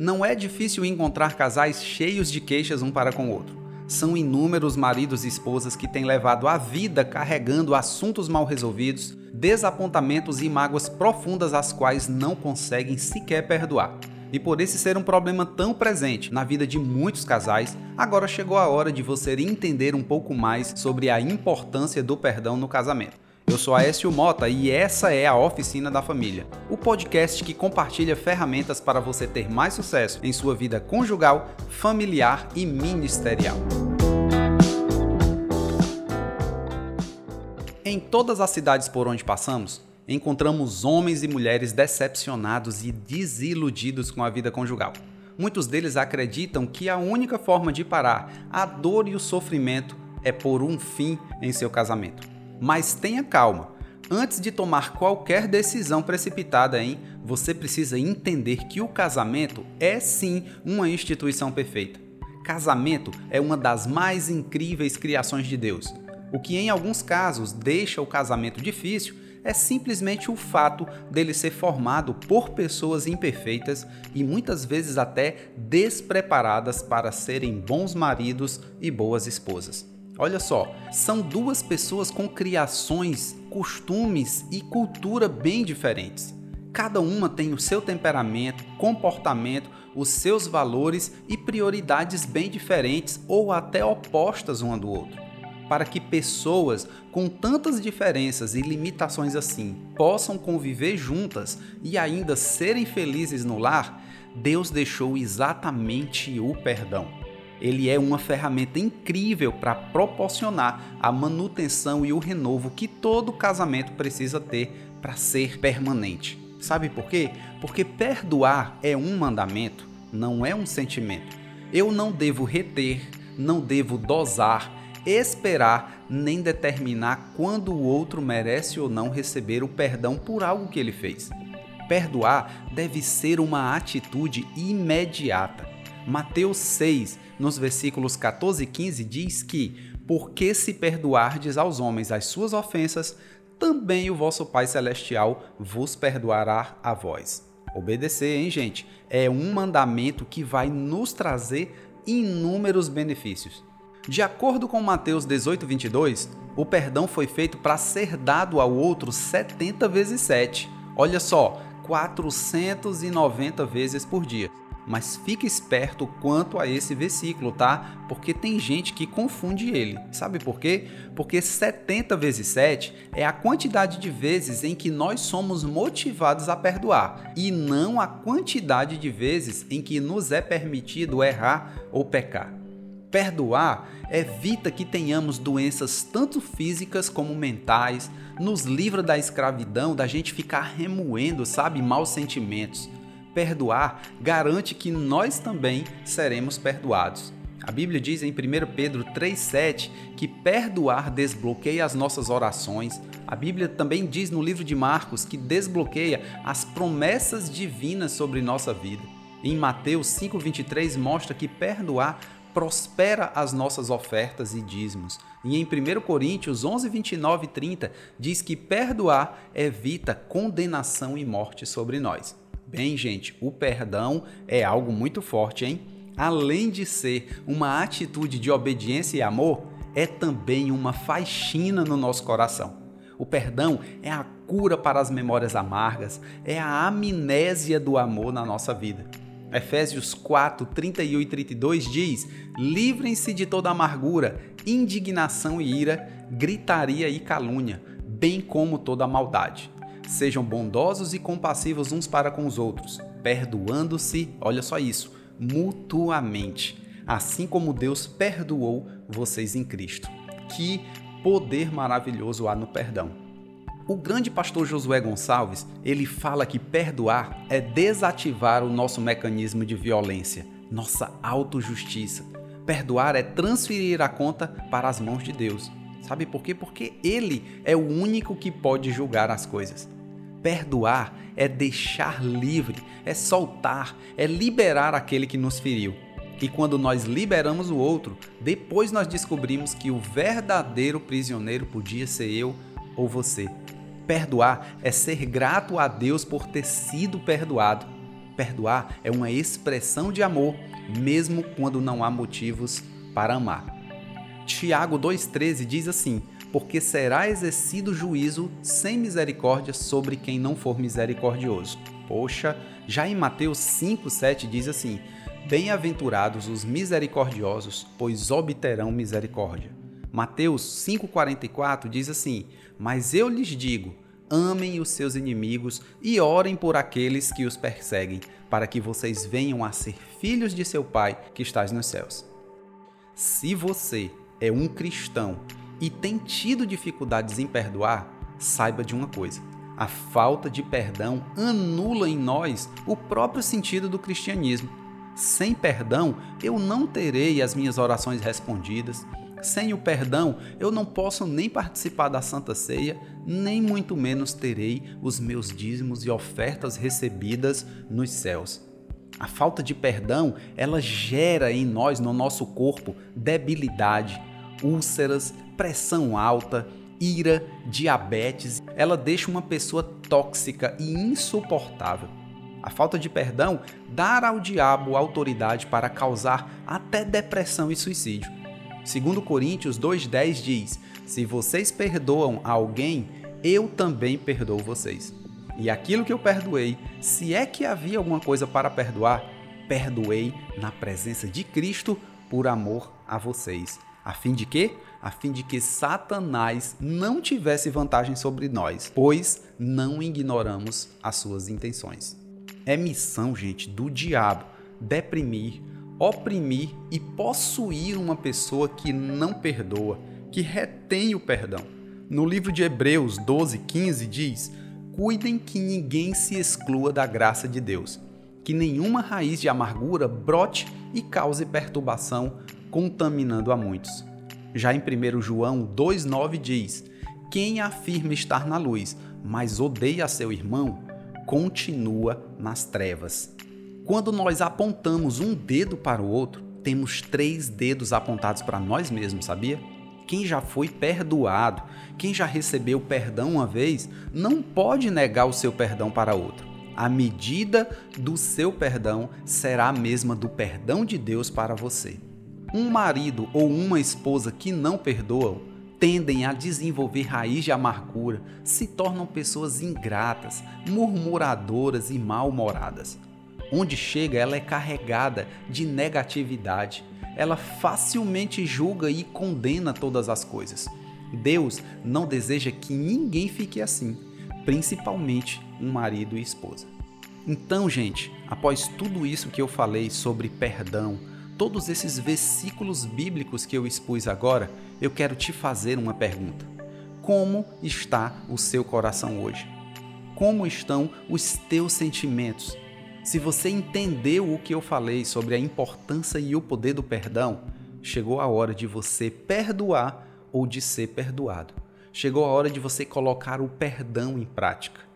não é difícil encontrar casais cheios de queixas um para com o outro. São inúmeros maridos e esposas que têm levado a vida carregando assuntos mal resolvidos, desapontamentos e mágoas profundas às quais não conseguem sequer perdoar. E por esse ser um problema tão presente na vida de muitos casais, agora chegou a hora de você entender um pouco mais sobre a importância do perdão no casamento. Eu sou Aécio Mota e essa é a Oficina da Família, o podcast que compartilha ferramentas para você ter mais sucesso em sua vida conjugal, familiar e ministerial. Em todas as cidades por onde passamos, encontramos homens e mulheres decepcionados e desiludidos com a vida conjugal. Muitos deles acreditam que a única forma de parar a dor e o sofrimento é por um fim em seu casamento. Mas tenha calma. Antes de tomar qualquer decisão precipitada, hein, você precisa entender que o casamento é sim uma instituição perfeita. Casamento é uma das mais incríveis criações de Deus. O que em alguns casos deixa o casamento difícil é simplesmente o fato dele ser formado por pessoas imperfeitas e muitas vezes até despreparadas para serem bons maridos e boas esposas. Olha só, são duas pessoas com criações, costumes e cultura bem diferentes. Cada uma tem o seu temperamento, comportamento, os seus valores e prioridades bem diferentes ou até opostas uma do outro para que pessoas com tantas diferenças e limitações assim possam conviver juntas e ainda serem felizes no lar, Deus deixou exatamente o perdão. Ele é uma ferramenta incrível para proporcionar a manutenção e o renovo que todo casamento precisa ter para ser permanente. Sabe por quê? Porque perdoar é um mandamento, não é um sentimento. Eu não devo reter, não devo dosar, esperar nem determinar quando o outro merece ou não receber o perdão por algo que ele fez. Perdoar deve ser uma atitude imediata. Mateus 6, nos versículos 14 e 15, diz que: Porque se perdoardes aos homens as suas ofensas, também o vosso Pai Celestial vos perdoará a vós. Obedecer, hein, gente? É um mandamento que vai nos trazer inúmeros benefícios. De acordo com Mateus 18, 22, o perdão foi feito para ser dado ao outro 70 vezes 7. Olha só, 490 vezes por dia. Mas fique esperto quanto a esse versículo, tá? Porque tem gente que confunde ele. Sabe por quê? Porque 70 vezes 7 é a quantidade de vezes em que nós somos motivados a perdoar e não a quantidade de vezes em que nos é permitido errar ou pecar. Perdoar evita que tenhamos doenças tanto físicas como mentais, nos livra da escravidão, da gente ficar remoendo, sabe, maus sentimentos. Perdoar garante que nós também seremos perdoados. A Bíblia diz em 1 Pedro 3,7 que perdoar desbloqueia as nossas orações. A Bíblia também diz no livro de Marcos que desbloqueia as promessas divinas sobre nossa vida. Em Mateus 5,23 mostra que perdoar prospera as nossas ofertas e dízimos. E em 1 Coríntios 11, 29 e 30 diz que perdoar evita condenação e morte sobre nós. Bem, gente, o perdão é algo muito forte, hein? Além de ser uma atitude de obediência e amor, é também uma faxina no nosso coração. O perdão é a cura para as memórias amargas, é a amnésia do amor na nossa vida. Efésios 4, 31 e 32 diz: Livrem-se de toda amargura, indignação e ira, gritaria e calúnia, bem como toda maldade. Sejam bondosos e compassivos uns para com os outros, perdoando-se, olha só isso, mutuamente, assim como Deus perdoou vocês em Cristo. Que poder maravilhoso há no perdão. O grande pastor Josué Gonçalves, ele fala que perdoar é desativar o nosso mecanismo de violência, nossa autojustiça. Perdoar é transferir a conta para as mãos de Deus. Sabe por quê? Porque ele é o único que pode julgar as coisas. Perdoar é deixar livre, é soltar, é liberar aquele que nos feriu. E quando nós liberamos o outro, depois nós descobrimos que o verdadeiro prisioneiro podia ser eu ou você. Perdoar é ser grato a Deus por ter sido perdoado. Perdoar é uma expressão de amor, mesmo quando não há motivos para amar. Tiago 2,13 diz assim: Porque será exercido juízo sem misericórdia sobre quem não for misericordioso. Poxa, já em Mateus 5,7 diz assim: Bem-aventurados os misericordiosos, pois obterão misericórdia. Mateus 5,44 diz assim: Mas eu lhes digo, amem os seus inimigos e orem por aqueles que os perseguem, para que vocês venham a ser filhos de seu Pai que estás nos céus. Se você é um cristão e tem tido dificuldades em perdoar, saiba de uma coisa: a falta de perdão anula em nós o próprio sentido do cristianismo. Sem perdão, eu não terei as minhas orações respondidas, sem o perdão, eu não posso nem participar da Santa Ceia, nem muito menos terei os meus dízimos e ofertas recebidas nos céus. A falta de perdão, ela gera em nós, no nosso corpo, debilidade, úlceras, pressão alta, ira, diabetes. Ela deixa uma pessoa tóxica e insuportável. A falta de perdão dá ao diabo autoridade para causar até depressão e suicídio. Segundo Coríntios 2:10 diz: Se vocês perdoam alguém, eu também perdoo vocês. E aquilo que eu perdoei, se é que havia alguma coisa para perdoar, perdoei na presença de Cristo por amor a vocês. A fim de quê? A fim de que Satanás não tivesse vantagem sobre nós, pois não ignoramos as suas intenções. É missão, gente, do diabo deprimir, oprimir e possuir uma pessoa que não perdoa, que retém o perdão. No livro de Hebreus 12, 15 diz: Cuidem que ninguém se exclua da graça de Deus, que nenhuma raiz de amargura brote e cause perturbação, contaminando a muitos. Já em 1 João 2,9 diz: Quem afirma estar na luz, mas odeia seu irmão, continua nas trevas. Quando nós apontamos um dedo para o outro, temos três dedos apontados para nós mesmos, sabia? Quem já foi perdoado, quem já recebeu perdão uma vez, não pode negar o seu perdão para outro. A medida do seu perdão será a mesma do perdão de Deus para você. Um marido ou uma esposa que não perdoam tendem a desenvolver raiz de amargura, se tornam pessoas ingratas, murmuradoras e mal-humoradas. Onde chega, ela é carregada de negatividade. Ela facilmente julga e condena todas as coisas. Deus não deseja que ninguém fique assim, principalmente um marido e esposa. Então, gente, após tudo isso que eu falei sobre perdão, todos esses versículos bíblicos que eu expus agora, eu quero te fazer uma pergunta: Como está o seu coração hoje? Como estão os teus sentimentos? Se você entendeu o que eu falei sobre a importância e o poder do perdão, chegou a hora de você perdoar ou de ser perdoado. Chegou a hora de você colocar o perdão em prática.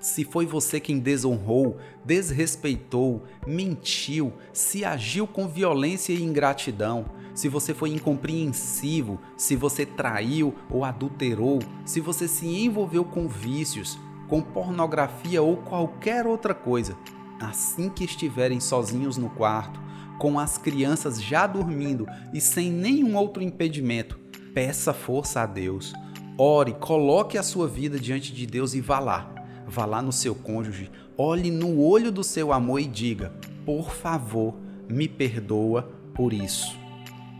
Se foi você quem desonrou, desrespeitou, mentiu, se agiu com violência e ingratidão, se você foi incompreensivo, se você traiu ou adulterou, se você se envolveu com vícios, com pornografia ou qualquer outra coisa, assim que estiverem sozinhos no quarto, com as crianças já dormindo e sem nenhum outro impedimento, peça força a Deus. Ore, coloque a sua vida diante de Deus e vá lá. Vá lá no seu cônjuge, olhe no olho do seu amor e diga: Por favor, me perdoa por isso.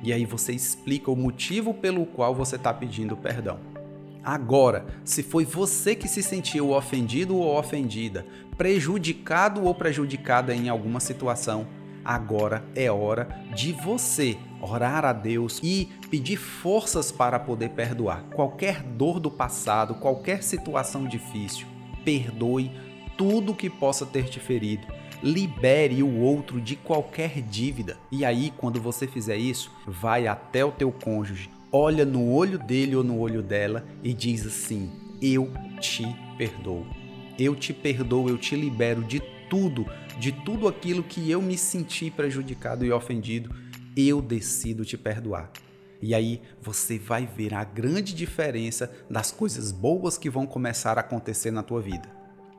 E aí você explica o motivo pelo qual você está pedindo perdão. Agora, se foi você que se sentiu ofendido ou ofendida, prejudicado ou prejudicada em alguma situação, agora é hora de você orar a Deus e pedir forças para poder perdoar qualquer dor do passado, qualquer situação difícil. Perdoe tudo que possa ter te ferido. Libere o outro de qualquer dívida. E aí, quando você fizer isso, vai até o teu cônjuge, olha no olho dele ou no olho dela e diz assim: Eu te perdoo. Eu te perdoo, eu te libero de tudo, de tudo aquilo que eu me senti prejudicado e ofendido. Eu decido te perdoar. E aí você vai ver a grande diferença das coisas boas que vão começar a acontecer na tua vida.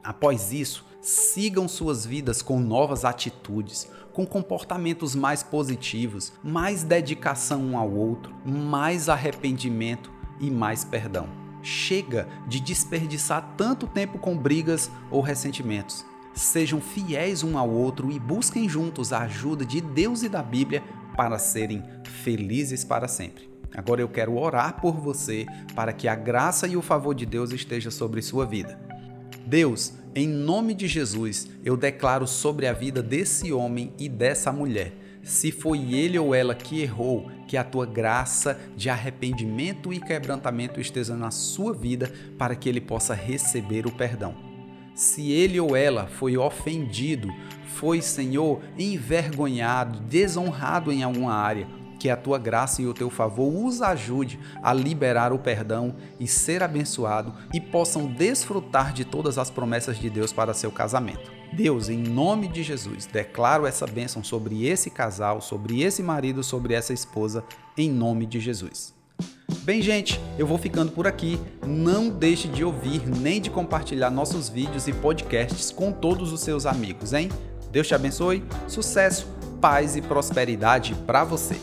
Após isso, sigam suas vidas com novas atitudes, com comportamentos mais positivos, mais dedicação um ao outro, mais arrependimento e mais perdão. Chega de desperdiçar tanto tempo com brigas ou ressentimentos. Sejam fiéis um ao outro e busquem juntos a ajuda de Deus e da Bíblia para serem felizes para sempre. Agora eu quero orar por você para que a graça e o favor de Deus esteja sobre sua vida. Deus, em nome de Jesus, eu declaro sobre a vida desse homem e dessa mulher. Se foi ele ou ela que errou, que a tua graça de arrependimento e quebrantamento esteja na sua vida para que ele possa receber o perdão. Se ele ou ela foi ofendido, foi, Senhor, envergonhado, desonrado em alguma área, que a tua graça e o teu favor os ajude a liberar o perdão e ser abençoado e possam desfrutar de todas as promessas de Deus para seu casamento. Deus, em nome de Jesus, declaro essa bênção sobre esse casal, sobre esse marido, sobre essa esposa, em nome de Jesus. Bem, gente, eu vou ficando por aqui. Não deixe de ouvir nem de compartilhar nossos vídeos e podcasts com todos os seus amigos, hein? Deus te abençoe, sucesso, paz e prosperidade para você.